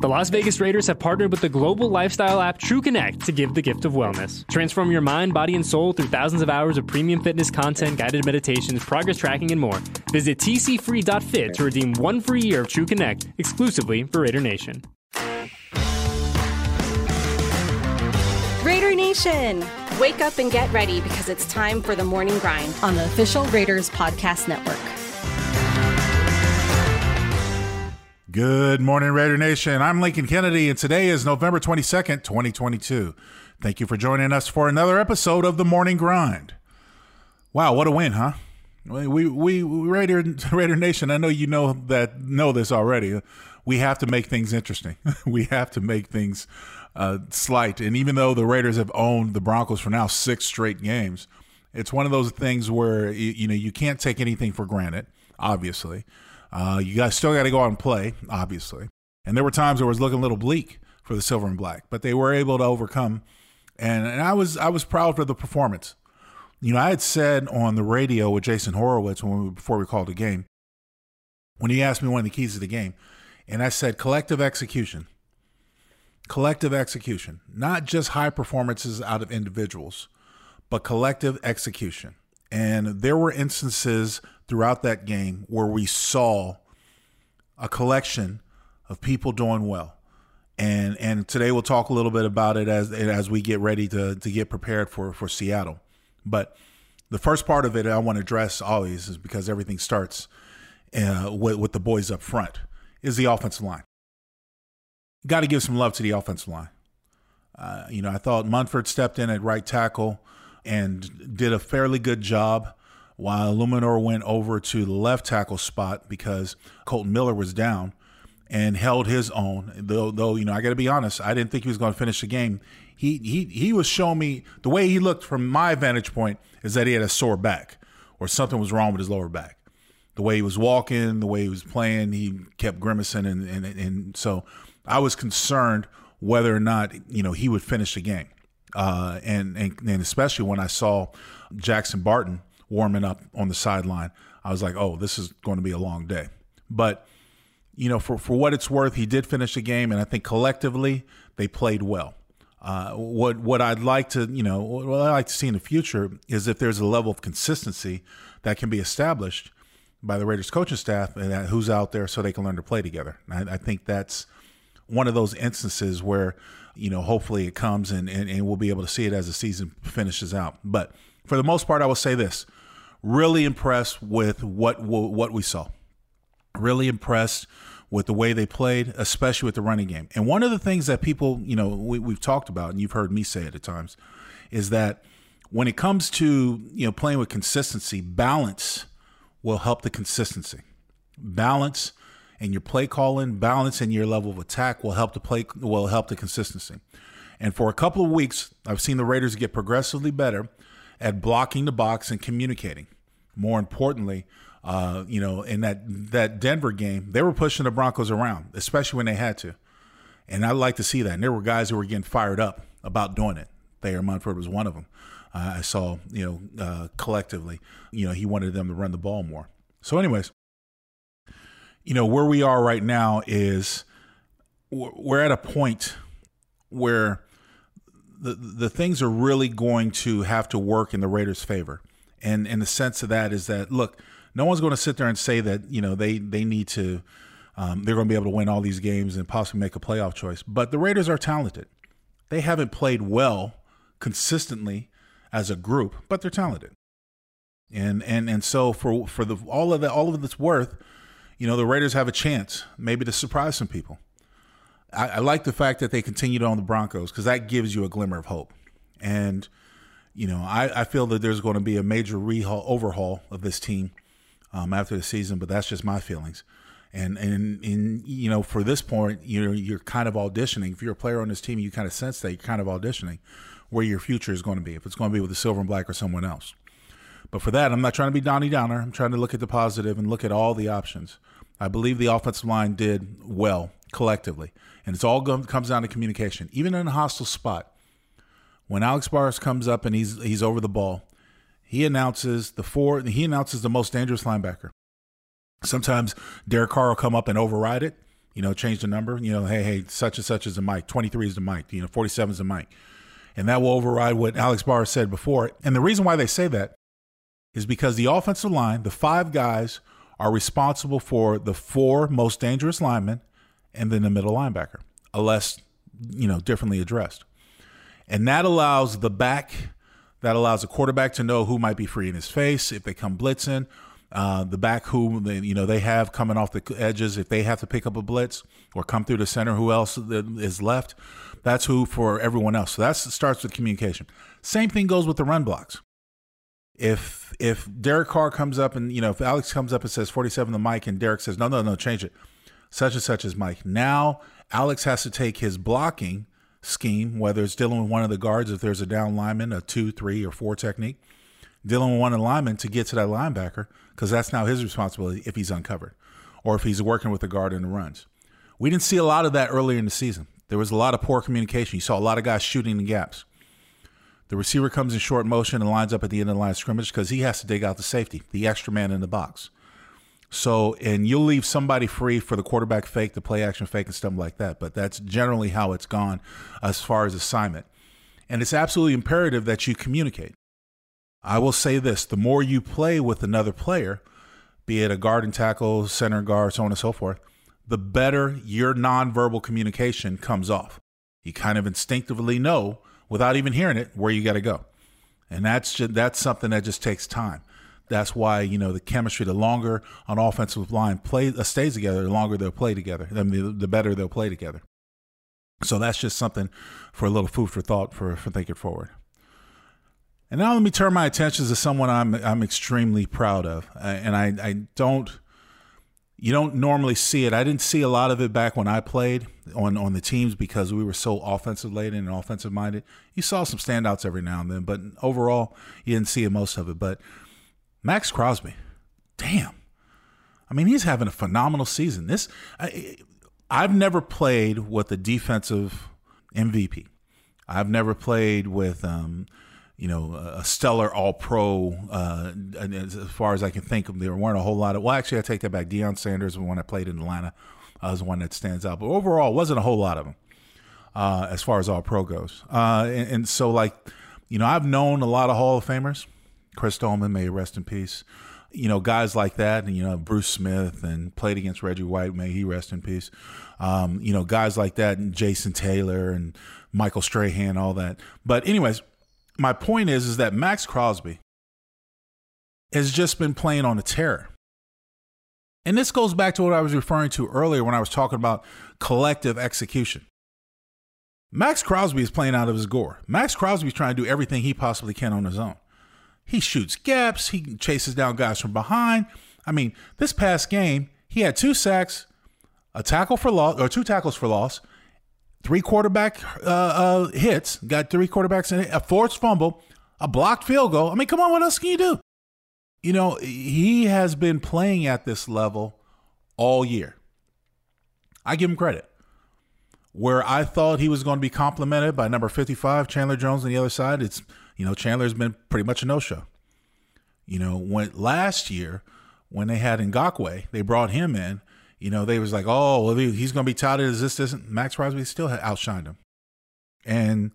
The Las Vegas Raiders have partnered with the global lifestyle app True Connect to give the gift of wellness. Transform your mind, body, and soul through thousands of hours of premium fitness content, guided meditations, progress tracking, and more. Visit tcfree.fit to redeem one free year of True Connect exclusively for Raider Nation. Raider Nation, wake up and get ready because it's time for the morning grind on the official Raiders Podcast Network. Good morning, Raider Nation. I'm Lincoln Kennedy, and today is November 22nd, 2022. Thank you for joining us for another episode of The Morning Grind. Wow, what a win, huh? We, we, Raider, Raider Nation, I know you know that know this already. We have to make things interesting. we have to make things uh, slight. And even though the Raiders have owned the Broncos for now six straight games, it's one of those things where you, you know you can't take anything for granted. Obviously, uh, you guys still got to go out and play, obviously. And there were times where it was looking a little bleak for the silver and black, but they were able to overcome. And, and I was I was proud for the performance. You know, I had said on the radio with Jason Horowitz when we, before we called the game, when he asked me one of the keys of the game, and I said collective execution. Collective execution, not just high performances out of individuals, but collective execution. And there were instances throughout that game where we saw a collection of people doing well. And and today we'll talk a little bit about it as as we get ready to to get prepared for for Seattle. But the first part of it I want to address always is because everything starts uh, with, with the boys up front is the offensive line. Got to give some love to the offensive line. Uh, you know, I thought Munford stepped in at right tackle and did a fairly good job while Eluemunor went over to the left tackle spot because Kolton Miller was down and held his own. Though, though you know, I got to be honest, I didn't think he was going to finish the game. He he he was showing me the way he looked from my vantage point is that he had a sore back or something was wrong with his lower back. The way he was walking, the way he was playing, he kept grimacing, and and and so I was concerned whether or not you know he would finish the game. Uh, and, and and especially when I saw Jackson Barton warming up on the sideline, I was like, oh, this is going to be a long day. But you know, for for what it's worth, he did finish the game, and I think collectively they played well. Uh, what what I'd like to you know what I like to see in the future is if there's a level of consistency that can be established by the Raiders coaching staff and who's out there so they can learn to play together. I, I think that's one of those instances where you know, hopefully it comes and, and, and we'll be able to see it as the season finishes out. But for the most part, I will say this: really impressed with what what we saw. Really impressed with the way they played, especially with the running game. And one of the things that people, you know, we, we've talked about, and you've heard me say it at times, is that when it comes to you know playing with consistency, balance will help the consistency. Balance and your play calling, balance, and your level of attack will help the play will help the consistency. And for a couple of weeks, I've seen the Raiders get progressively better at blocking the box and communicating. More importantly, uh, you know, in that that Denver game, they were pushing the Broncos around, especially when they had to. And I like to see that. And there were guys who were getting fired up about doing it. Thayer Munford was one of them. Uh, I saw, you know, uh, collectively, you know, he wanted them to run the ball more. So, anyways, you know, where we are right now is we're at a point where the the things are really going to have to work in the Raiders' favor. And in the sense of that is that look, no one's going to sit there and say that you know they they need to um, they're going to be able to win all these games and possibly make a playoff choice. But the Raiders are talented. They haven't played well consistently as a group, but they're talented. And and and so for for the all of that all of it's worth, you know, the Raiders have a chance maybe to surprise some people. I, I like the fact that they continued on the Broncos because that gives you a glimmer of hope. And, you know, I, I feel that there's going to be a major rehaul, overhaul of this team um, after the season, but that's just my feelings. And, and, and, you know, for this point, you're, you're kind of auditioning. If you're a player on this team, you kind of sense that you're kind of auditioning where your future is going to be, if it's going to be with the silver and black or someone else. But for that, I'm not trying to be Donnie Downer. I'm trying to look at the positive and look at all the options. I believe the offensive line did well collectively, and it's all comes down to communication. Even in a hostile spot, when Alex Bars comes up and he's he's over the ball, he announces the four. He announces the most dangerous linebacker. Sometimes Derek Carr will come up and override it. You know, change the number. You know, hey, hey, such and such is the mic. 23 is the mic. You know, 47 is the mic. And that will override what Alex Bars said before. And the reason why they say that is because the offensive line, the five guys, are responsible for the four most dangerous linemen and then the middle linebacker, unless, you know, differently addressed. And that allows the back, that allows the quarterback to know who might be free in his face if they come blitzing. Uh, the back who they, you know they have coming off the edges if they have to pick up a blitz or come through the center who else is left that's who for everyone else so that starts with communication same thing goes with the run blocks if if Derek Carr comes up and you know if Alex comes up and says 47 the mic and Derek says no no no change it such and such as Mike. Now Alex has to take his blocking scheme whether it's dealing with one of the guards if there's a down lineman a two three or four technique dealing with one linemen to get to that linebacker because that's now his responsibility if he's uncovered or if he's working with the guard in the runs. We didn't see a lot of that earlier in the season. There was a lot of poor communication. You saw a lot of guys shooting the gaps the receiver comes in short motion and lines up at the end of the line of scrimmage because he has to dig out the safety, the extra man in the box. So, and you'll leave somebody free for the quarterback fake, the play action fake, and stuff like that. But that's generally how it's gone as far as assignment. And it's absolutely imperative that you communicate. I will say this the more you play with another player, be it a guard and tackle, center guard, so on and so forth, the better your nonverbal communication comes off. You kind of instinctively know without even hearing it where you got to go. And that's just, that's something that just takes time. That's why you know the chemistry. The longer an offensive line play uh, stays together, the longer they'll play together. I mean, the, the better they'll play together. So that's just something for a little food for thought for for thinking forward. And now let me turn my attention to someone I'm I'm extremely proud of, uh, and I I don't you don't normally see it. I didn't see a lot of it back when I played on on the teams because we were so offensive laden and offensive minded. You saw some standouts every now and then, but overall, you didn't see most of it. But Maxx Crosby, damn, I mean, he's having a phenomenal season. This I, I've never played with a defensive MVP. I've never played with um, you know, a stellar All Pro. Uh, as far as I can think, of, there weren't a whole lot of. Well, actually, I take that back. Deion Sanders, when I played in Atlanta, was one that stands out. But overall, wasn't a whole lot of them uh, as far as All Pro goes. Uh, and, and, so, like, you know, I've known a lot of Hall of Famers. Chris Doleman, may rest in peace. You know, guys like that, and you know, Bruce Smith, and played against Reggie White, may he rest in peace. Um, you know, guys like that, and Jason Taylor, and Michael Strahan, all that. But, anyways, my point is is that Maxx Crosby has just been playing on a tear. And this goes back to what I was referring to earlier when I was talking about collective execution. Maxx Crosby is playing out of his gore. Maxx Crosby is trying to do everything he possibly can on his own. He shoots gaps, he chases down guys from behind. I mean, this past game, he had two sacks, a tackle for loss, or two tackles for loss, three quarterback uh, uh, hits, got three quarterbacks in it, a forced fumble, a blocked field goal. I mean, come on, what else can you do? You know, he has been playing at this level all year. I give him credit. Where I thought he was going to be complimented by number 55, Chandler Jones on the other side, it's, you know, Chandler's been pretty much a no show. You know, when last year, when they had Ngakoue, they brought him in you know, they was like, oh, well, he's going to be touted as this, this. Maxx Crosby still outshined him. And,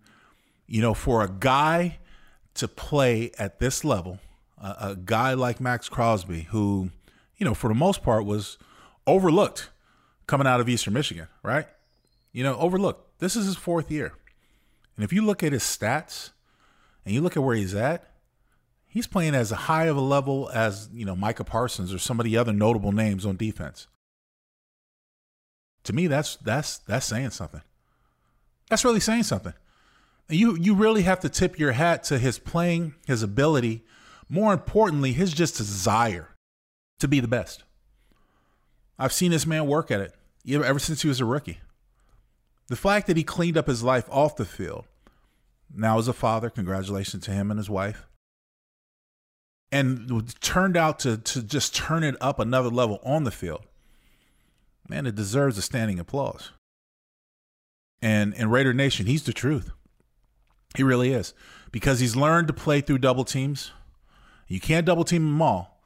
you know, for a guy to play at this level, a guy like Maxx Crosby, who, you know, for the most part was overlooked coming out of Eastern Michigan, right? You know, overlooked. This is his fourth year. And if you look at his stats and you look at where he's at, he's playing as high of a level as, you know, Micah Parsons or some of the other notable names on defense to me that's that's that's saying something. That's really saying something. You you really have to tip your hat to his playing his ability more importantly his just desire to be the best. I've seen this man work at it ever since he was a rookie. The fact that he cleaned up his life off the field now as a father congratulations to him and his wife. And turned out to to just turn it up another level on the field man, it deserves a standing applause. And in Raider Nation, he's the truth. He really is. Because he's learned to play through double teams. You can't double team them all.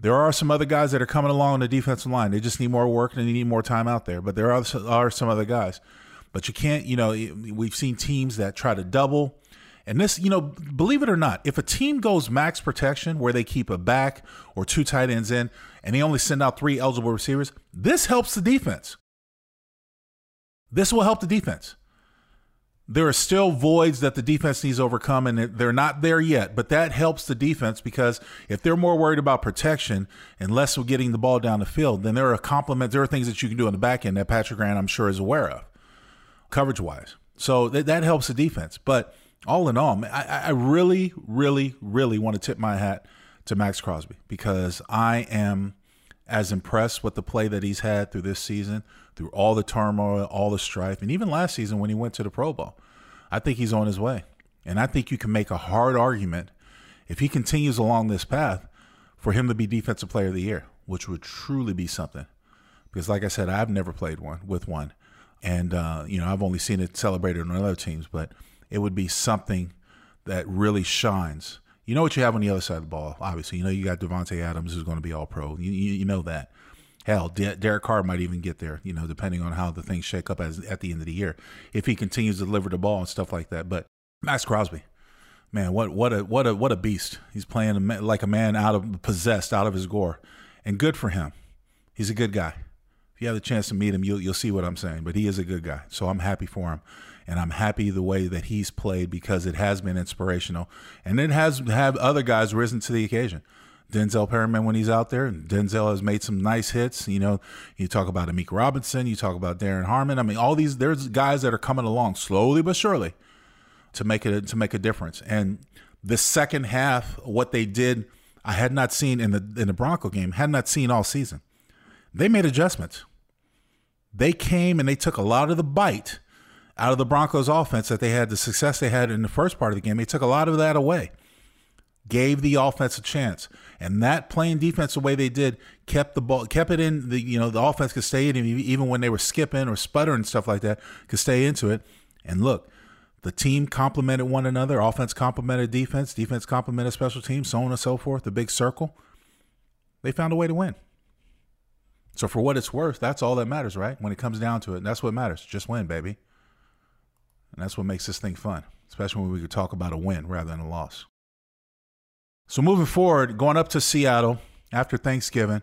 There are some other guys that are coming along on the defensive line. They just need more work and they need more time out there. But there are, are some other guys. But you can't, you know, we've seen teams that try to double. And this, you know, believe it or not, if a team goes max protection where they keep a back or two tight ends in and they only send out three eligible receivers, this helps the defense. This will help the defense there are still voids that the defense needs to overcome, and they're not there yet. But that helps the defense because if they're more worried about protection and less of getting the ball down the field, then there are complements. There are things that you can do on the back end that Patrick Graham, I'm sure, is aware of, coverage wise. So that, that helps the defense. But all in all, I, I really, really, really want to tip my hat to Maxx Crosby because I am as impressed with the play that he's had through this season, through all the turmoil, all the strife, and even last season when he went to the Pro Bowl. I think he's on his way. And I think you can make a hard argument if he continues along this path for him to be Defensive Player of the Year, which would truly be something. Because, like I said, I've never played one with one. And, uh, you know, I've only seen it celebrated on other teams, but it would be something that really shines you know what you have on the other side of the ball. Obviously, you know you got Davante Adams who's going to be All Pro. You, you, you know that. Hell, De- Derek Carr might even get there. You know, depending on how the things shake up as at the end of the year, if he continues to deliver the ball and stuff like that. But Maxx Crosby, man, what what a what a what a beast. He's playing like a man out of possessed, out of his gore, and good for him. He's a good guy. If you have the chance to meet him, you'll you'll see what I'm saying. But he is a good guy, so I'm happy for him and I'm happy the way that he's played because it has been inspirational, and it has have other guys risen to the occasion. Denzel Perryman when he's out there, and Denzel has made some nice hits. You know, you talk about Amik Robertson, you talk about Duron Harmon. I mean, all these there's guys that are coming along slowly but surely to make it to make a difference. And the second half, what they did, I had not seen in the in the Bronco game, had not seen all season. They made adjustments. They came and they took a lot of the bite out of the Broncos offense that they had, the success they had in the first part of the game, they took a lot of that away. Gave the offense a chance. And that playing defense the way they did kept the ball kept it in the you know, the offense could stay in even when they were skipping or sputtering stuff like that, could stay into it. And look, the team complemented one another. Offense complemented defense, defense complemented special teams, so on and so forth, the big circle. They found a way to win. So for what it's worth, that's all that matters, right? When it comes down to it, and that's what matters. Just win, baby. And that's what makes this thing fun, especially when we could talk about a win rather than a loss. So moving forward, going up to Seattle after Thanksgiving,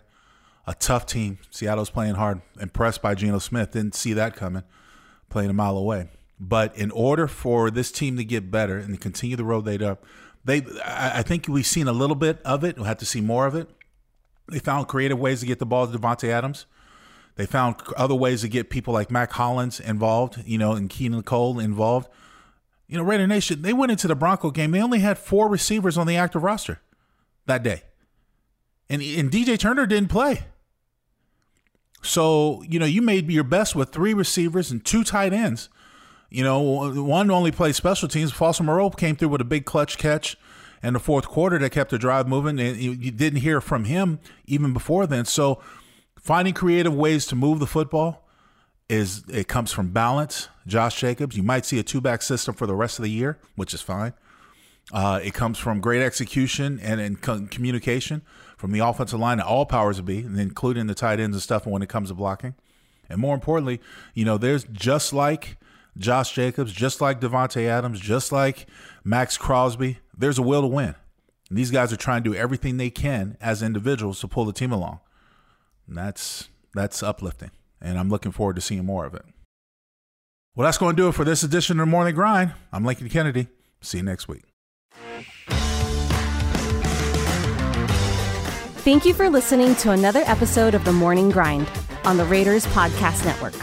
a tough team. Seattle's playing hard. Impressed by Geno Smith. Didn't see that coming, playing a mile away. But in order for this team to get better and to continue the road they'd up, they I think we've seen a little bit of it. We'll have to see more of it. They found creative ways to get the ball to Davante Adams. They found other ways to get people like Mack Hollins involved, you know, and Keelan Cole involved. You know, Raider Nation, they went into the Bronco game. They only had four receivers on the active roster that day. And, and DJ Turner didn't play. So, you know, you made your best with three receivers and two tight ends. You know, one only played special teams. Foster Moreau came through with a big clutch catch in the fourth quarter that kept the drive moving. And you didn't hear from him even before then. So, Finding creative ways to move the football is it comes from balance. Josh Jacobs, you might see a two back system for the rest of the year, which is fine. Uh, it comes from great execution and, and co- communication from the offensive line at all powers of be, including the tight ends and stuff when it comes to blocking. And more importantly, you know, there's just like Josh Jacobs, just like Davante Adams, just like Maxx Crosby, there's a will to win. And these guys are trying to do everything they can as individuals to pull the team along. And that's that's uplifting, and I'm looking forward to seeing more of it. Well, that's going to do it for this edition of the Morning Grind. I'm Lincoln Kennedy. See you next week. Thank you for listening to another episode of the Morning Grind on the Raiders Podcast Network.